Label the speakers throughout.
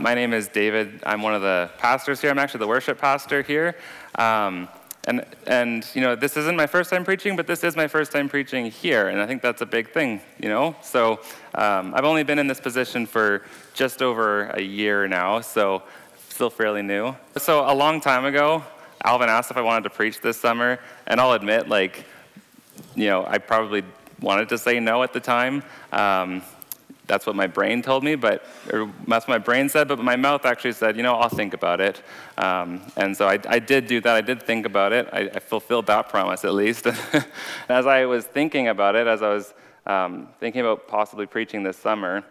Speaker 1: My name is David. I'm one of the pastors here. I'm actually the worship pastor here. Um, and, and, you know, this isn't my first time preaching, but this is my first time preaching here. And I think that's a big thing, you know? So um, I've only been in this position for just over a year now, so still fairly new. So a long time ago, Alvin asked if I wanted to preach this summer. And I'll admit, like, you know, I probably wanted to say no at the time. Um, that's what my brain told me, but that's what my brain said, but my mouth actually said, you know, I'll think about it. Um, and so I, I, did do that. I did think about it. I, I fulfilled that promise at least. as I was thinking about it, as I was um, thinking about possibly preaching this summer,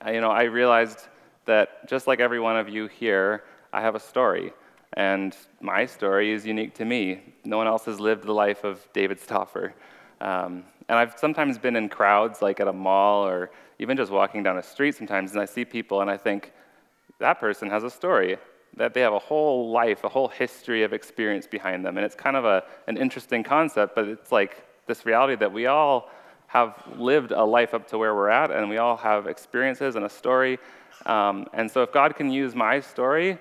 Speaker 1: I, you know, I realized that just like every one of you here, I have a story. And my story is unique to me. No one else has lived the life of David Stauffer. Um, and I've sometimes been in crowds, like at a mall or even just walking down a street sometimes, and I see people and I think, that person has a story, that they have a whole life, a whole history of experience behind them. And it's kind of a, an interesting concept, but it's like this reality that we all have lived a life up to where we're at, and we all have experiences and a story. Um, and so, if God can use my story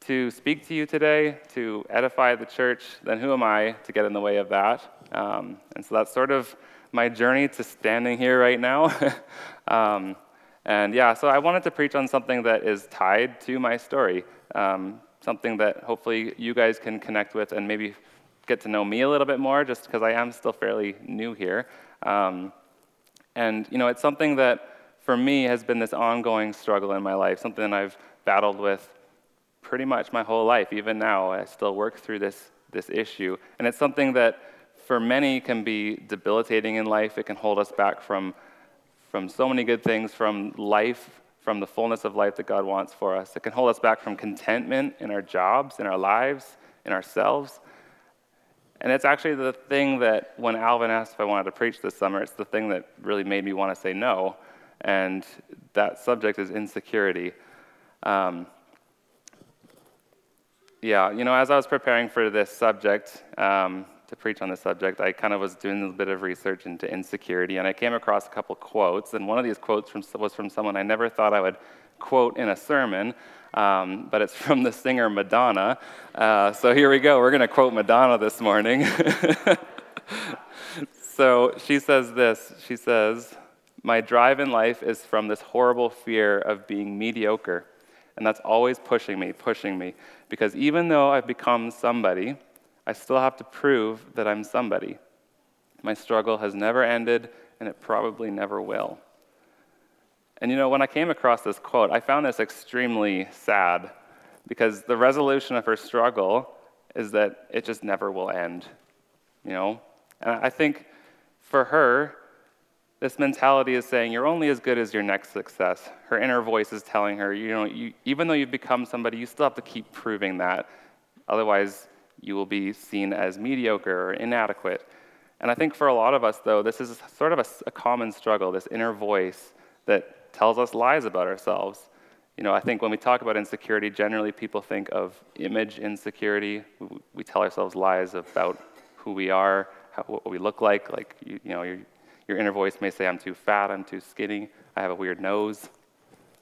Speaker 1: to speak to you today, to edify the church, then who am I to get in the way of that? Um, and so, that's sort of my journey to standing here right now. um, and yeah, so I wanted to preach on something that is tied to my story, um, something that hopefully you guys can connect with and maybe get to know me a little bit more, just because I am still fairly new here. Um, and you know, it's something that for me has been this ongoing struggle in my life, something that I've battled with pretty much my whole life. Even now, I still work through this this issue, and it's something that for many can be debilitating in life. It can hold us back from, from so many good things, from life, from the fullness of life that God wants for us. It can hold us back from contentment in our jobs, in our lives, in ourselves. And it's actually the thing that when Alvin asked if I wanted to preach this summer, it's the thing that really made me want to say no. And that subject is insecurity. Um, yeah, you know, as I was preparing for this subject, um, to preach on the subject, I kind of was doing a little bit of research into insecurity, and I came across a couple quotes. And one of these quotes from, was from someone I never thought I would quote in a sermon, um, but it's from the singer Madonna. Uh, so here we go. We're going to quote Madonna this morning. so she says this She says, My drive in life is from this horrible fear of being mediocre. And that's always pushing me, pushing me. Because even though I've become somebody, I still have to prove that I'm somebody. My struggle has never ended, and it probably never will. And you know, when I came across this quote, I found this extremely sad because the resolution of her struggle is that it just never will end. You know? And I think for her, this mentality is saying you're only as good as your next success. Her inner voice is telling her, you know, you, even though you've become somebody, you still have to keep proving that. Otherwise, you will be seen as mediocre or inadequate. And I think for a lot of us, though, this is sort of a, a, common struggle, this inner voice that tells us lies about ourselves. You know, I think when we talk about insecurity, generally people think of image insecurity. We, we tell ourselves lies about who we are, how, what we look like. Like, you, you know, your, your inner voice may say, I'm too fat, I'm too skinny, I have a weird nose.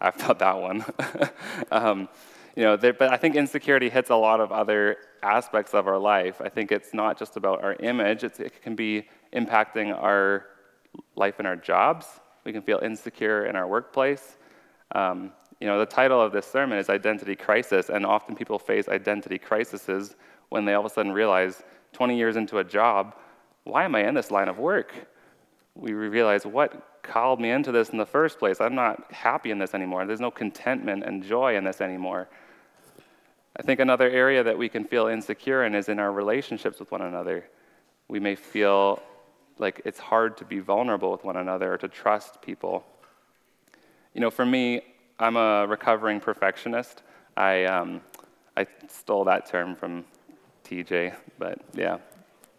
Speaker 1: I've thought that one. um, you know, but I think insecurity hits a lot of other aspects of our life. I think it's not just about our image, it can be impacting our life in our jobs. We can feel insecure in our workplace. Um, you know, the title of this sermon is Identity Crisis, and often people face identity crises when they all of a sudden realize 20 years into a job, why am I in this line of work? We realize what called me into this in the first place. I'm not happy in this anymore. There's no contentment and joy in this anymore. I think another area that we can feel insecure in is in our relationships with one another. We may feel like it's hard to be vulnerable with one another or to trust people. You know, for me, I'm a recovering perfectionist. I, um, I stole that term from TJ, but yeah,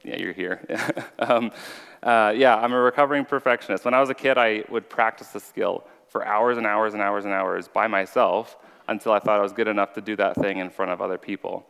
Speaker 1: yeah, you're here. um, uh, yeah, I'm a recovering perfectionist. When I was a kid, I would practice the skill for hours and hours and hours and hours by myself until I thought I was good enough to do that thing in front of other people.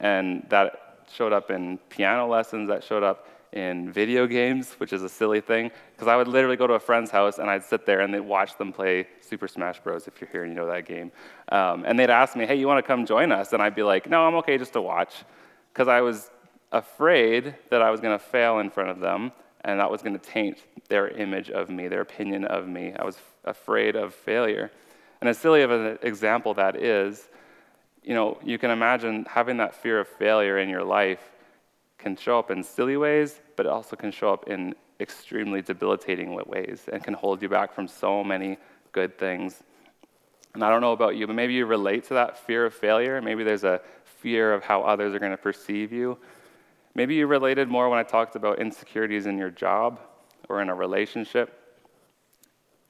Speaker 1: And that showed up in piano lessons, that showed up in video games, which is a silly thing, because I would literally go to a friend's house and I'd sit there and they'd watch them play Super Smash Bros. If you're here and you know that game, um, and they'd ask me, "Hey, you want to come join us?" And I'd be like, "No, I'm okay just to watch," because I was afraid that I was going to fail in front of them and that was going to taint their image of me, their opinion of me. I was afraid of failure. And as silly of an example that is, you know, you can imagine having that fear of failure in your life can show up in silly ways, but it also can show up in extremely debilitating ways and can hold you back from so many good things. And I don't know about you, but maybe you relate to that fear of failure. Maybe there's a fear of how others are going to perceive you. Maybe you related more when I talked about insecurities in your job or in a relationship.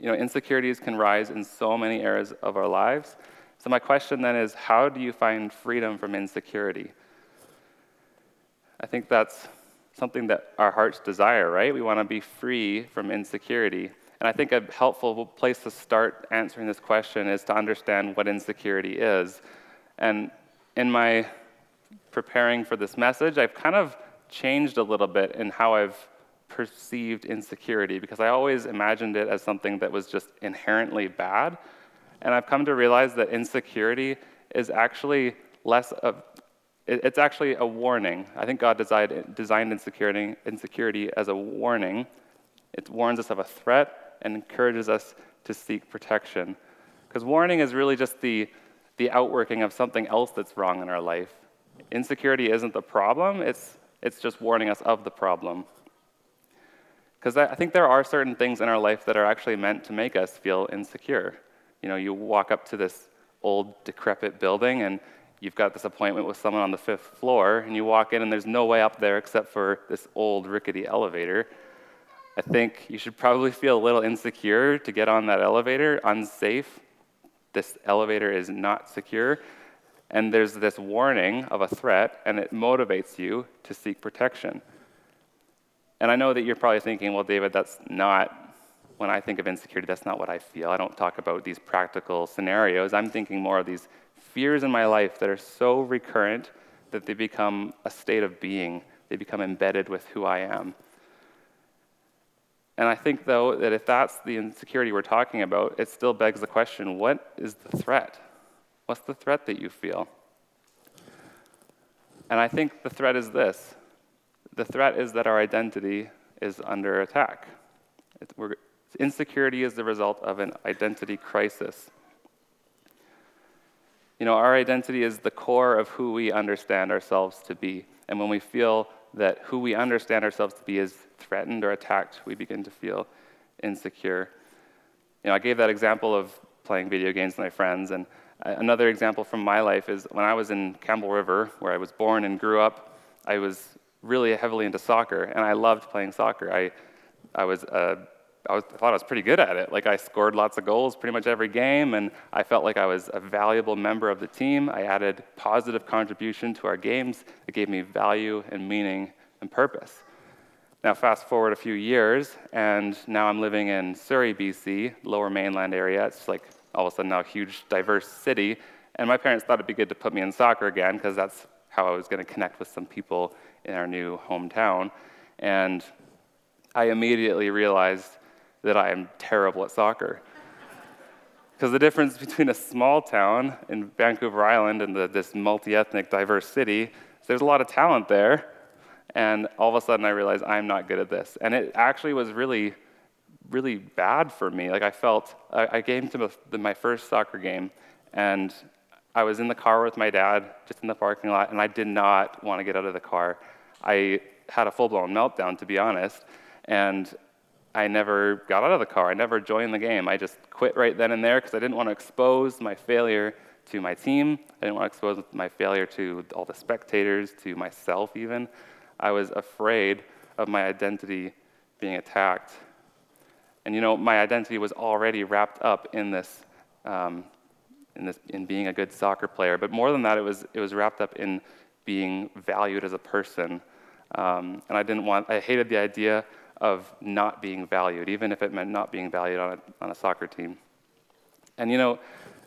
Speaker 1: You know, insecurities can rise in so many areas of our lives. So, my question then is how do you find freedom from insecurity? I think that's something that our hearts desire, right? We want to be free from insecurity. And I think a helpful place to start answering this question is to understand what insecurity is. And in my preparing for this message, I've kind of changed a little bit in how I've perceived insecurity because I always imagined it as something that was just inherently bad. And I've come to realize that insecurity is actually less of it's actually a warning. I think God designed, designed insecurity, insecurity as a warning. It warns us of a threat and encourages us to seek protection. Because warning is really just the, the outworking of something else that's wrong in our life. Insecurity isn't the problem, it's, it's just warning us of the problem. Because I think there are certain things in our life that are actually meant to make us feel insecure. You know, you walk up to this old, decrepit building and you've got this appointment with someone on the fifth floor, and you walk in and there's no way up there except for this old, rickety elevator. I think you should probably feel a little insecure to get on that elevator, unsafe. This elevator is not secure and there's this warning of a threat, and it motivates you to seek protection. And I know that you're probably thinking, well, David, that's not, when I think of insecurity, that's not what I feel. I don't talk about these practical scenarios. I'm thinking more of these fears in my life that are so recurrent that they become a state of being, they become embedded with who I am. And I think, though, that if that's the insecurity we're talking about, it still begs the question what is the threat? What's the threat that you feel? And I think the threat is this the threat is that our identity is under attack. insecurity is the result of an identity crisis. You know, our identity is the core of who we understand ourselves to be. And when we feel that who we understand ourselves to be is threatened or attacked, we begin to feel insecure. You know, I gave that example of playing video games with my friends, and Another example from my life is when I was in Campbell River, where I was born and grew up, I was really heavily into soccer, and I loved playing soccer. I, I, was, uh, I, was, I thought I was pretty good at it. Like, I scored lots of goals pretty much every game, and I felt like I was a valuable member of the team. I added positive contribution to our games. It gave me value and meaning and purpose. Now, fast forward a few years, and now I'm living in Surrey, BC, lower mainland area. It's like all of a sudden now a huge, diverse city. And my parents thought it'd be good to put me in soccer again because that's how I was going to connect with some people in our new hometown. And I immediately realized that I am terrible at soccer. Because the difference between a small town in Vancouver Island and the, this multi ethnic, diverse city is there's a lot of talent there. And all of a sudden, I realized I'm not good at this. And it actually was really really bad for me. Like I felt, I, I came to my first soccer game, and I was in the car with my dad, just in the parking lot, and I did not want to get out of the car. I had a full-blown meltdown, to be honest, and I never got out of the car. I never joined the game. I just quit right then and there because I didn't want to expose my failure to my team. I didn't want to expose my failure to all the spectators, to myself even. I was afraid of my identity being attacked and you know, my identity was already wrapped up in this, um, in this, in being a good soccer player. But more than that, it was, it was wrapped up in being valued as a person. Um, and I didn't want, I hated the idea of not being valued, even if it meant not being valued on a, on a soccer team. And you know,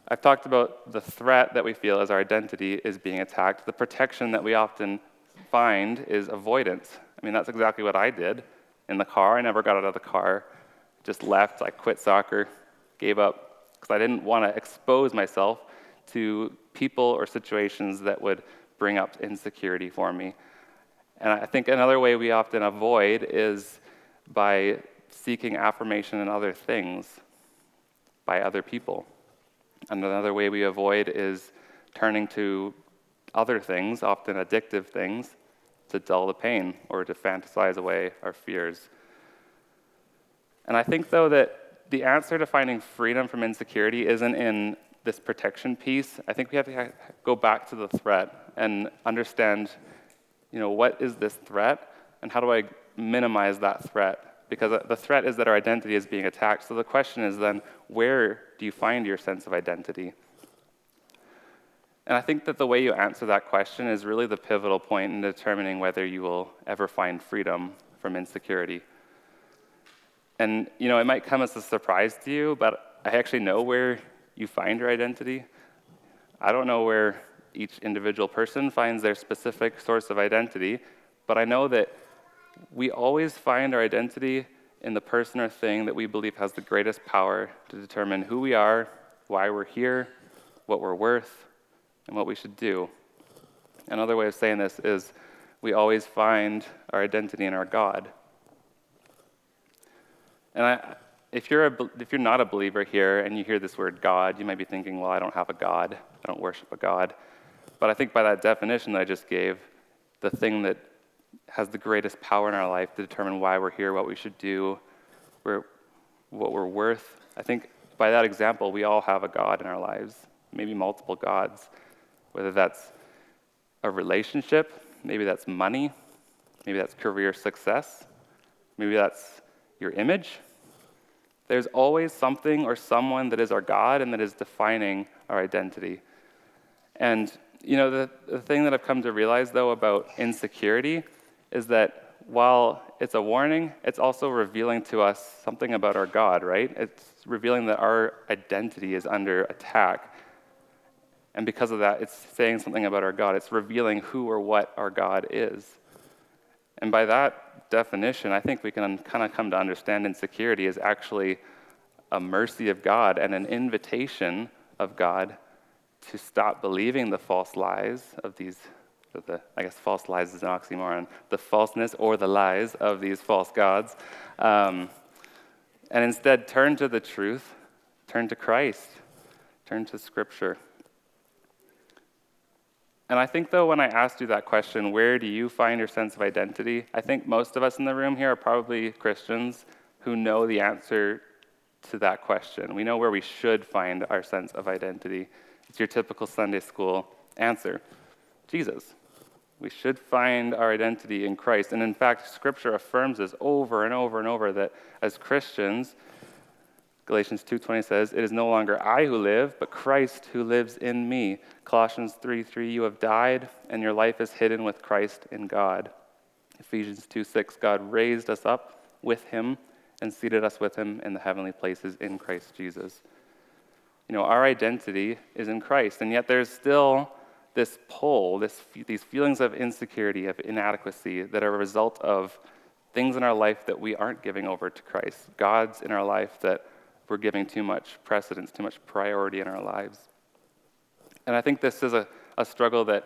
Speaker 1: I've talked about the threat that we feel as our identity is being attacked. The protection that we often find is avoidance. I mean, that's exactly what I did in the car. I never got out of the car, just left. I quit soccer, gave up, because I didn't want to expose myself to people or situations that would bring up insecurity for me. And I think another way we often avoid is by seeking affirmation in other things, by other people. And another way we avoid is turning to other things, often addictive things, to dull the pain or to fantasize away our fears. And I think, though, that the answer to finding freedom from insecurity isn't in this protection piece. I think we have to go back to the threat and understand, you know, what is this threat and how do I minimize that threat? Because uh, the threat is that our identity is being attacked. So the question is then, where do you find your sense of identity? And I think that the way you answer that question is really the pivotal point in determining whether you will ever find freedom from insecurity. And, you know, it might come as a surprise to you, but I actually know where you find your identity. I don't know where each individual person finds their specific source of identity, but I know that we always find our identity in the person or thing that we believe has the greatest power to determine who we are, why we're here, what we're worth, and what we should do. Another way of saying this is we always find our identity in our God. And I, if, you're a, if you're not a believer here and you hear this word God, you might be thinking, well, I don't have a God. I don't worship a God. But I think by that definition that I just gave, the thing that has the greatest power in our life to determine why we're here, what we should do, what we're worth, I think by that example, we all have a God in our lives, maybe multiple gods whether that's a relationship, maybe that's money, maybe that's career success, maybe that's your image. There's always something or someone that is our God and that is defining our identity. And, you know, the, the thing that I've come to realize, though, about insecurity is that while it's a warning, it's also revealing to us something about our God, right? It's revealing that our identity is under attack and because of that, it's saying something about our God. It's revealing who or what our God is. And by that definition, I think we can kind of come to understand insecurity as actually a mercy of God and an invitation of God to stop believing the false lies of these, the, I guess false lies is an oxymoron, the falseness or the lies of these false gods, um, and instead turn to the truth, turn to Christ, turn to Scripture. And I think, though, when I asked you that question, where do you find your sense of identity? I think most of us in the room here are probably Christians who know the answer to that question. We know where we should find our sense of identity. It's your typical Sunday school answer Jesus. We should find our identity in Christ. And in fact, Scripture affirms this over and over and over that as Christians, Galatians 2:20 says, "It is no longer I who live, but Christ who lives in me." Colossians 3:3, "You have died, and your life is hidden with Christ in God." Ephesians 2:6, God raised us up with him and seated us with him in the heavenly places in Christ Jesus. You know, our identity is in Christ, and yet there's still this pull, this, these feelings of insecurity, of inadequacy that are a result of things in our life that we aren't giving over to Christ, gods in our life that we're giving too much precedence, too much priority in our lives. And I think this is a, a struggle that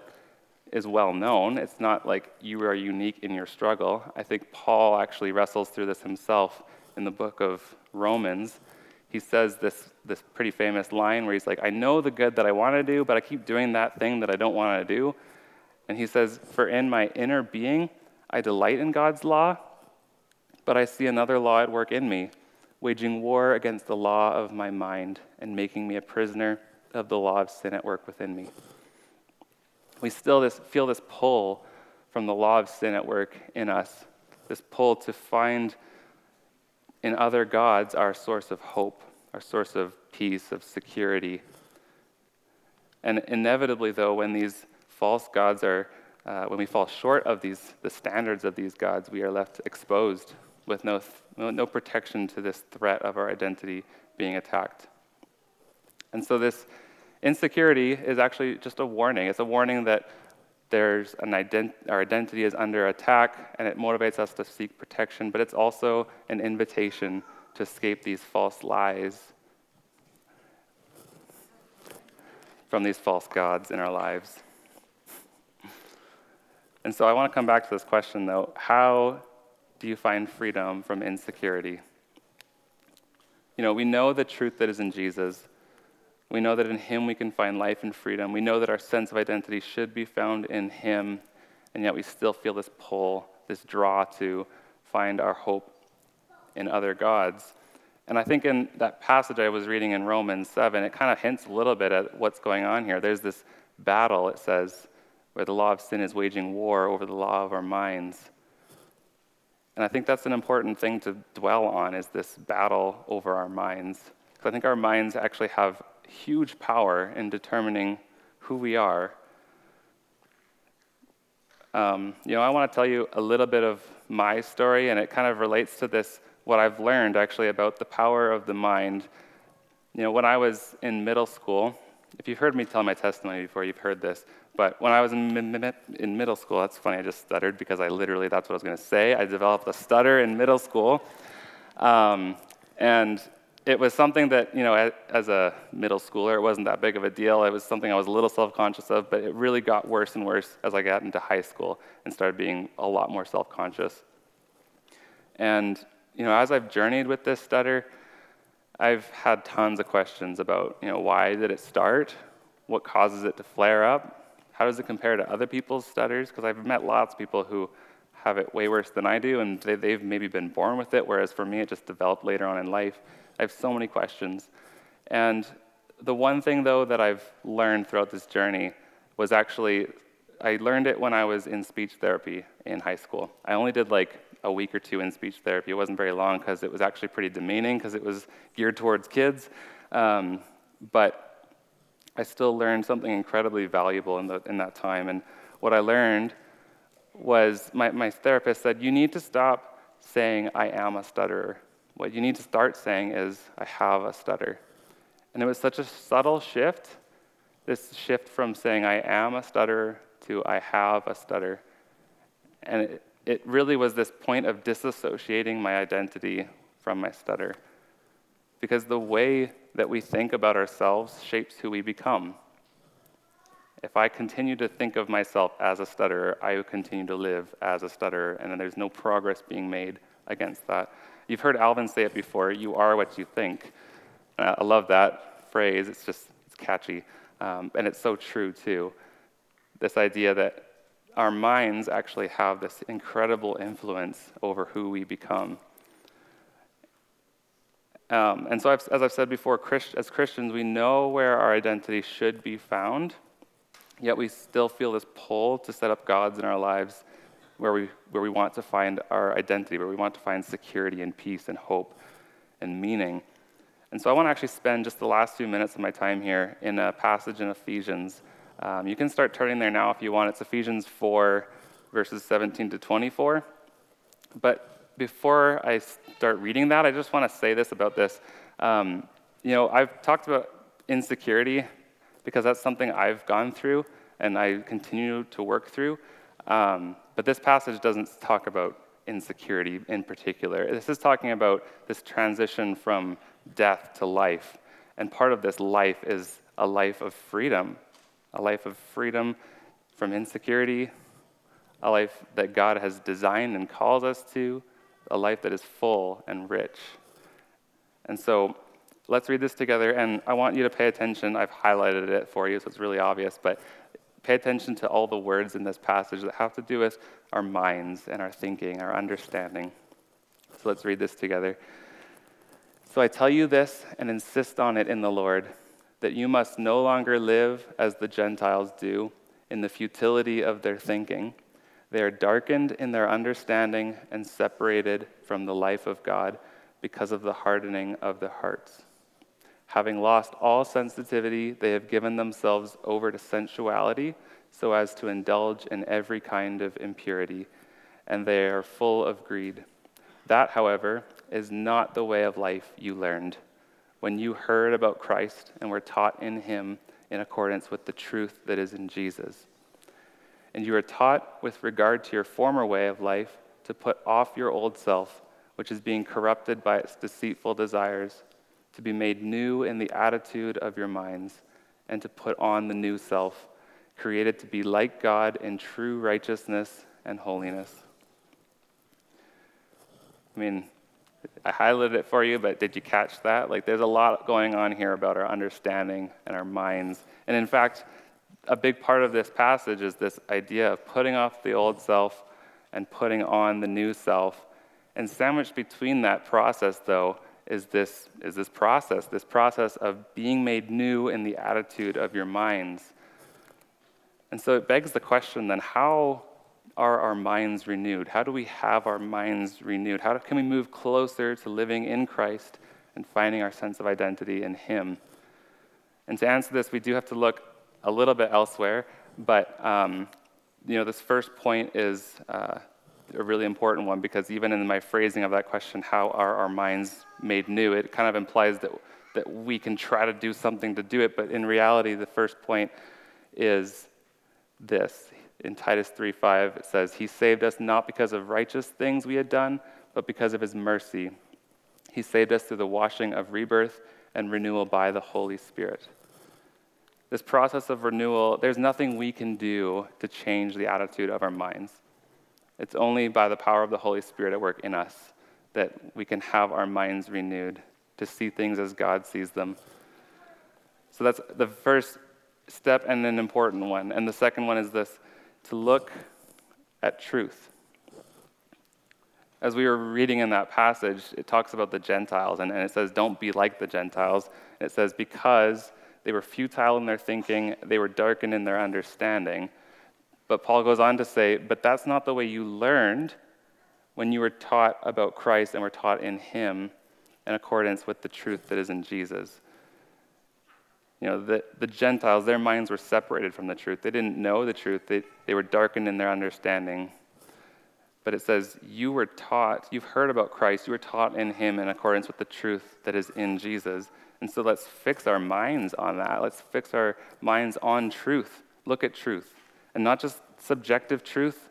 Speaker 1: is well known. It's not like you are unique in your struggle. I think Paul actually wrestles through this himself in the book of Romans. He says this, this pretty famous line where he's like, I know the good that I want to do, but I keep doing that thing that I don't want to do. And he says, For in my inner being, I delight in God's law, but I see another law at work in me waging war against the law of my mind and making me a prisoner of the law of sin at work within me. We still this, feel this pull from the law of sin at work in us, this pull to find in other gods our source of hope, our source of peace, of security. And inevitably, though, when these false gods are, uh, when we fall short of these, the standards of these gods, we are left exposed with no, no protection to this threat of our identity being attacked. And so, this insecurity is actually just a warning. It's a warning that there's an ident- our identity is under attack and it motivates us to seek protection, but it's also an invitation to escape these false lies from these false gods in our lives. And so I want to come back to this question though how do you find freedom from insecurity? You know, we know the truth that is in Jesus. We know that in Him we can find life and freedom. We know that our sense of identity should be found in Him, and yet we still feel this pull, this draw to find our hope in other gods. And I think in that passage I was reading in Romans 7, it kind of hints a little bit at what's going on here. There's this battle, it says, where the law of sin is waging war over the law of our minds. And I think that's an important thing to dwell on is this battle over our minds. Because I think our minds actually have huge power in determining who we are. Um, you know, I want to tell you a little bit of my story, and it kind of relates to this, what I've learned actually about the power of the mind. You know, when I was in middle school, if you've heard me tell my testimony before, you've heard this. But when I was in, in middle school, that's funny, I just stuttered because I literally, that's what I was going to say. I developed a stutter in middle school. Um, and it was something that, you know, as a middle schooler, it wasn't that big of a deal. It was something I was a little self conscious of, but it really got worse and worse as I got into high school and started being a lot more self conscious. And, you know, as I've journeyed with this stutter, I've had tons of questions about, you know, why did it start? What causes it to flare up? How does it compare to other people's stutters? Because I've met lots of people who have it way worse than I do, and they, they've maybe been born with it, whereas for me, it just developed later on in life. I have so many questions. And the one thing, though, that I've learned throughout this journey was actually I learned it when I was in speech therapy in high school. I only did like a week or two in speech therapy. It wasn't very long because it was actually pretty demeaning because it was geared towards kids. Um, but I still learned something incredibly valuable in, the, in that time. And what I learned was my, my therapist said, You need to stop saying, I am a stutterer. What you need to start saying is, I have a stutter. And it was such a subtle shift this shift from saying, I am a stutterer to I have a stutter. And it, it really was this point of disassociating my identity from my stutter. Because the way that we think about ourselves shapes who we become. If I continue to think of myself as a stutterer, I will continue to live as a stutterer, and then there's no progress being made against that. You've heard Alvin say it before you are what you think. Uh, I love that phrase, it's just it's catchy, um, and it's so true too. This idea that our minds actually have this incredible influence over who we become. Um, and so, I've, as I've said before, Christ, as Christians, we know where our identity should be found, yet we still feel this pull to set up gods in our lives where we, where we want to find our identity, where we want to find security and peace and hope and meaning. And so, I want to actually spend just the last few minutes of my time here in a passage in Ephesians. Um, you can start turning there now if you want. It's Ephesians 4, verses 17 to 24. But before I start reading that, I just want to say this about this. Um, you know, I've talked about insecurity because that's something I've gone through and I continue to work through. Um, but this passage doesn't talk about insecurity in particular. This is talking about this transition from death to life. And part of this life is a life of freedom, a life of freedom from insecurity, a life that God has designed and calls us to, a life that is full and rich. And so let's read this together, and I want you to pay attention. I've highlighted it for you, so it's really obvious, but pay attention to all the words in this passage that have to do with our minds and our thinking, our understanding. So let's read this together. So I tell you this and insist on it in the Lord that you must no longer live as the Gentiles do in the futility of their thinking. They are darkened in their understanding and separated from the life of God because of the hardening of their hearts. Having lost all sensitivity, they have given themselves over to sensuality so as to indulge in every kind of impurity, and they are full of greed. That, however, is not the way of life you learned when you heard about Christ and were taught in him in accordance with the truth that is in Jesus. And you are taught with regard to your former way of life to put off your old self, which is being corrupted by its deceitful desires, to be made new in the attitude of your minds, and to put on the new self, created to be like God in true righteousness and holiness. I mean, I highlighted it for you, but did you catch that? Like, there's a lot going on here about our understanding and our minds. And in fact, a big part of this passage is this idea of putting off the old self and putting on the new self. And sandwiched between that process, though, is this, is this process, this process of being made new in the attitude of your minds. And so it begs the question then how are our minds renewed? How do we have our minds renewed? How can we move closer to living in Christ and finding our sense of identity in Him? And to answer this, we do have to look a little bit elsewhere, but um, you know, this first point is uh, a really important one because even in my phrasing of that question, how are our minds made new? It kind of implies that that we can try to do something to do it, but in reality, the first point is this in Titus 3:5 it says, "He saved us not because of righteous things we had done, but because of his mercy. He saved us through the washing of rebirth and renewal by the Holy Spirit." This process of renewal, there's nothing we can do to change the attitude of our minds. It's only by the power of the Holy Spirit at work in us that we can have our minds renewed to see things as God sees them. So that's the first step and an important one. And the second one is this to look at truth. As we were reading in that passage, it talks about the Gentiles, and, and it says, Don't be like the Gentiles. it says, Because they were futile in their thinking, they were darkened in their understanding. But Paul goes on to say, But that's not the way you learned when you were taught about Christ and were taught in Him in accordance with the truth that is in Jesus. You know, the, the Gentiles, their minds were separated from the truth. They didn't know the truth, they, they were darkened in their understanding. But it says, You were taught, you've heard about Christ, you were taught in Him in accordance with the truth that is in Jesus. And so let's fix our minds on that. Let's fix our minds on truth. Look at truth. And not just subjective truth.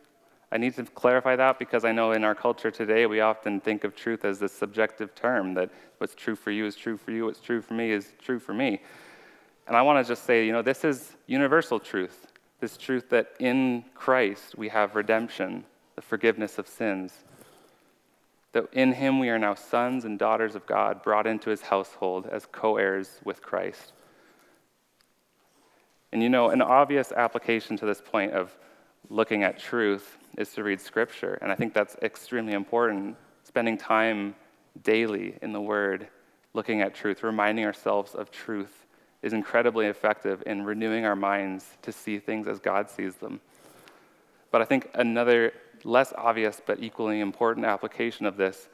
Speaker 1: I need to clarify that because I know in our culture today we often think of truth as this subjective term that what's true for you is true for you, what's true for me is true for me. And I want to just say, you know, this is universal truth. This truth that in Christ we have redemption, the forgiveness of sins. That in him we are now sons and daughters of God, brought into his household as co heirs with Christ. And you know, an obvious application to this point of looking at truth is to read scripture. And I think that's extremely important. Spending time daily in the Word, looking at truth, reminding ourselves of truth is incredibly effective in renewing our minds to see things as God sees them. But I think another less obvious but equally important application of this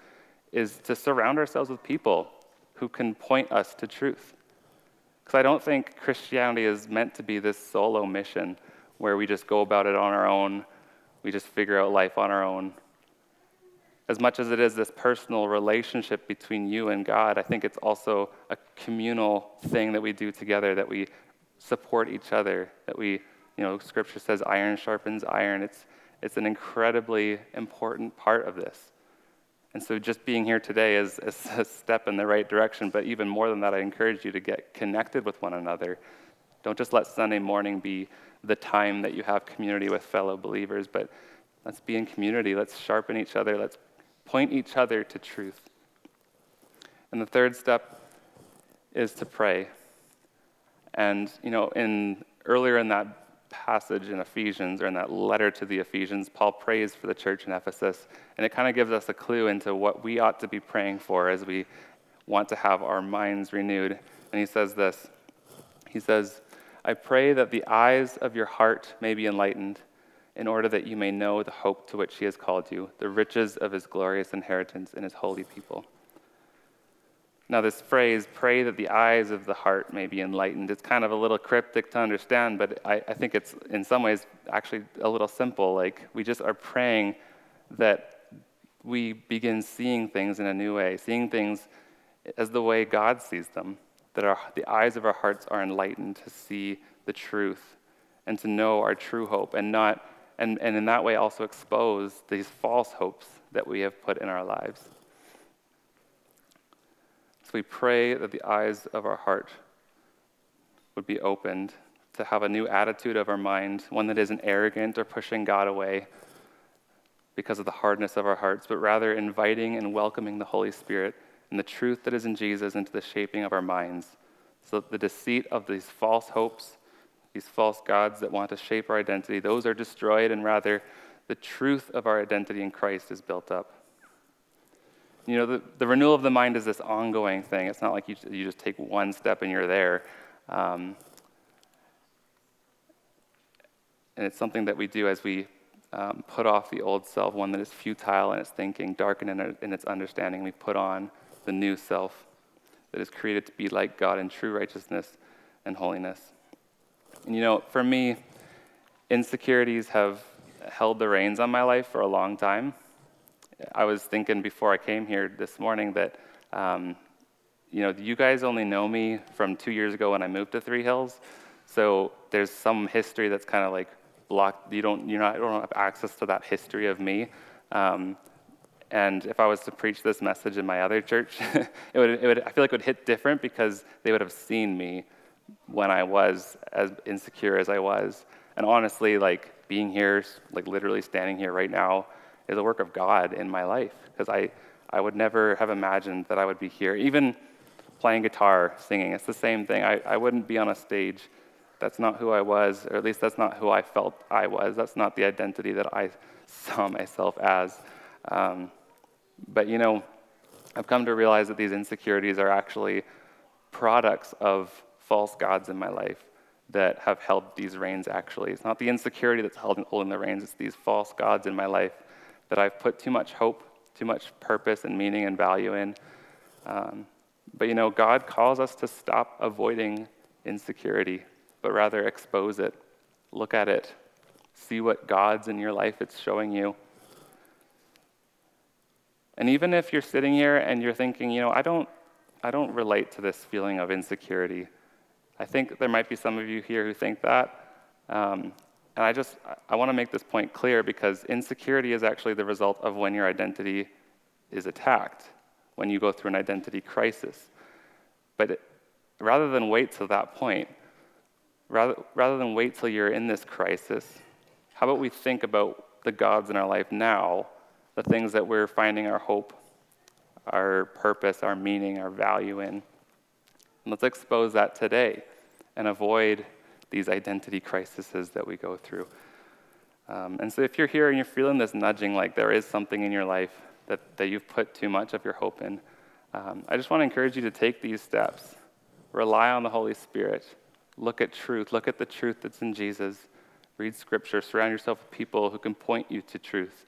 Speaker 1: is to surround ourselves with people who can point us to truth. Because I don't think Christianity is meant to be this solo mission where we just go about it on our own, we just figure out life on our own as much as it is this personal relationship between you and God, I think it's also a communal thing that we do together, that we support each other, that we, you know, scripture says iron sharpens iron. It's, it's an incredibly important part of this. And so just being here today is, is a step in the right direction, but even more than that, I encourage you to get connected with one another. Don't just let Sunday morning be the time that you have community with fellow believers, but let's be in community. Let's sharpen each other. Let's point each other to truth. And the third step is to pray. And, you know, in earlier in that passage in Ephesians, or in that letter to the Ephesians, Paul prays for the church in Ephesus. And it kind of gives us a clue into what we ought to be praying for as we want to have our minds renewed. And he says this He says, I pray that the eyes of your heart may be enlightened in order that you may know the hope to which he has called you, the riches of his glorious inheritance in his holy people. Now, this phrase, pray that the eyes of the heart may be enlightened, it's kind of a little cryptic to understand, but I, I think it's in some ways actually a little simple. Like, we just are praying that we begin seeing things in a new way, seeing things as the way God sees them, that our, the eyes of our hearts are enlightened to see the truth and to know our true hope and not and, and in that way also expose these false hopes that we have put in our lives. So we pray that the eyes of our heart would be opened to have a new attitude of our mind, one that isn't arrogant or pushing God away because of the hardness of our hearts, but rather inviting and welcoming the Holy Spirit and the truth that is in Jesus into the shaping of our minds. So that the deceit of these false hopes, these false gods that want to shape our identity, those are destroyed, and rather the truth of our identity in Christ is built up. You know, the, the renewal of the mind is this ongoing thing. It's not like you, you just take one step and you're there. Um, and it's something that we do as we um, put off the old self, one that is futile in its thinking, darkened in, in its understanding. We put on the new self that is created to be like God in true righteousness and holiness. And you know, for me, insecurities have held the reins on my life for a long time. I was thinking before I came here this morning that, um, you know, you guys only know me from two years ago when I moved to Three Hills. So there's some history that's kind of like blocked. You don't, you're not, you don't have access to that history of me. Um, and if I was to preach this message in my other church, it would, it would, I feel like it would hit different because they would have seen me when I was as insecure as I was. And honestly, like being here, like literally standing here right now, is a work of God in my life because I, I would never have imagined that I would be here. Even playing guitar, singing, it's the same thing. I, I wouldn't be on a stage. That's not who I was, or at least that's not who I felt I was. That's not the identity that I saw myself as. Um, but you know, I've come to realize that these insecurities are actually products of false gods in my life that have held these reins actually. It's not the insecurity that's holding the reins, it's these false gods in my life that I've put too much hope, too much purpose and meaning and value in. Um, but you know, God calls us to stop avoiding insecurity, but rather expose it, look at it, see what gods in your life it's showing you. And even if you're sitting here and you're thinking, you know, I don't, I don't relate to this feeling of insecurity. I think there might be some of you here who think that. Um, and I just, I want to make this point clear because insecurity is actually the result of when your identity is attacked, when you go through an identity crisis. But it, rather than wait till that point, rather, rather than wait till you're in this crisis, how about we think about the gods in our life now, the things that we're finding our hope, our purpose, our meaning, our value in? And let's expose that today and avoid these identity crises that we go through. Um, and so if you're here and you're feeling this nudging, like there is something in your life that, that you've put too much of your hope in, um, I just want to encourage you to take these steps. Rely on the Holy Spirit. Look at truth. Look at the truth that's in Jesus. Read scripture. Surround yourself with people who can point you to truth.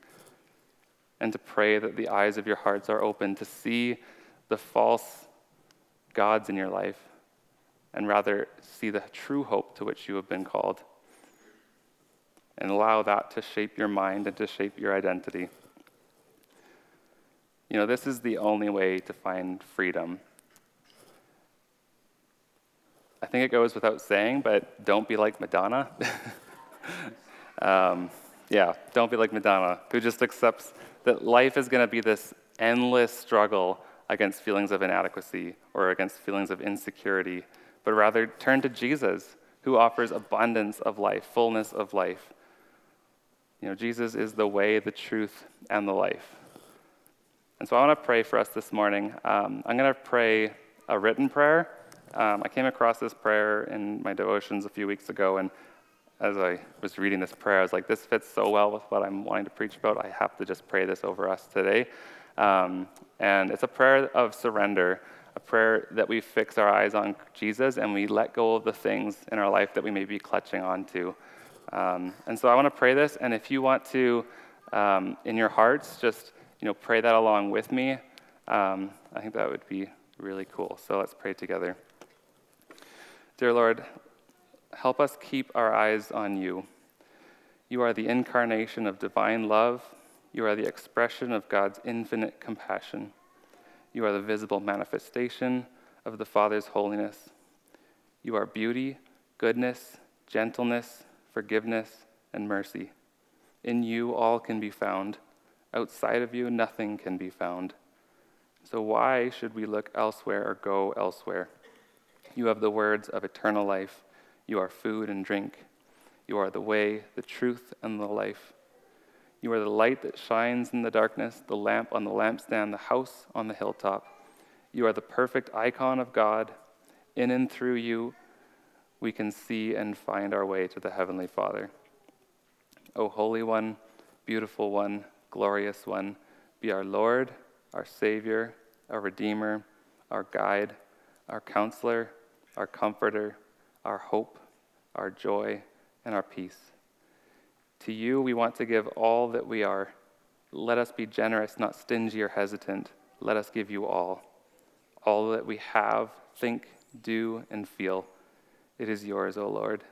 Speaker 1: And to pray that the eyes of your hearts are open to see the false gods in your life and rather see the true hope to which you have been called. And allow that to shape your mind and to shape your identity. You know, this is the only way to find freedom. I think it goes without saying, but don't be like Madonna. um, yeah, don't be like Madonna, who just accepts that life is going to be this endless struggle against feelings of inadequacy or against feelings of insecurity but rather turn to Jesus, who offers abundance of life, fullness of life. You know, Jesus is the way, the truth, and the life. And so I want to pray for us this morning. Um, I'm going to pray a written prayer. Um, I came across this prayer in my devotions a few weeks ago, and as I was reading this prayer, I was like, this fits so well with what I'm wanting to preach about. I have to just pray this over us today. Um, and it's a prayer of surrender a prayer that we fix our eyes on Jesus and we let go of the things in our life that we may be clutching onto. Um, and so I want to pray this, and if you want to, um, in your hearts, just you know, pray that along with me. Um, I think that would be really cool. So let's pray together. Dear Lord, help us keep our eyes on you. You are the incarnation of divine love. You are the expression of God's infinite compassion. You are the visible manifestation of the Father's holiness. You are beauty, goodness, gentleness, forgiveness, and mercy. In you, all can be found. Outside of you, nothing can be found. So, why should we look elsewhere or go elsewhere? You have the words of eternal life. You are food and drink. You are the way, the truth, and the life. You are the light that shines in the darkness, the lamp on the lampstand, the house on the hilltop. You are the perfect icon of God. In and through you, we can see and find our way to the Heavenly Father. O Holy One, beautiful One, glorious One, be our Lord, our Savior, our Redeemer, our guide, our counselor, our comforter, our hope, our joy, and our peace. To you, we want to give all that we are. Let us be generous, not stingy or hesitant. Let us give you all. All that we have, think, do, and feel. It is yours, O Lord.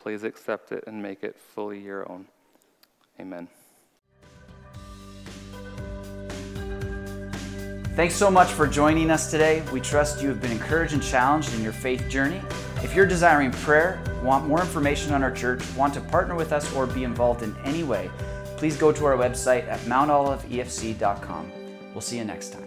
Speaker 1: Please accept it and make it fully your own. Amen.
Speaker 2: Thanks so much for joining us today. We trust you have been encouraged and challenged in your faith journey. If you're desiring prayer, want more information on our church, want to partner with us, or be involved in any way, please go to our website at mountoliveefc.com. We'll see you next time.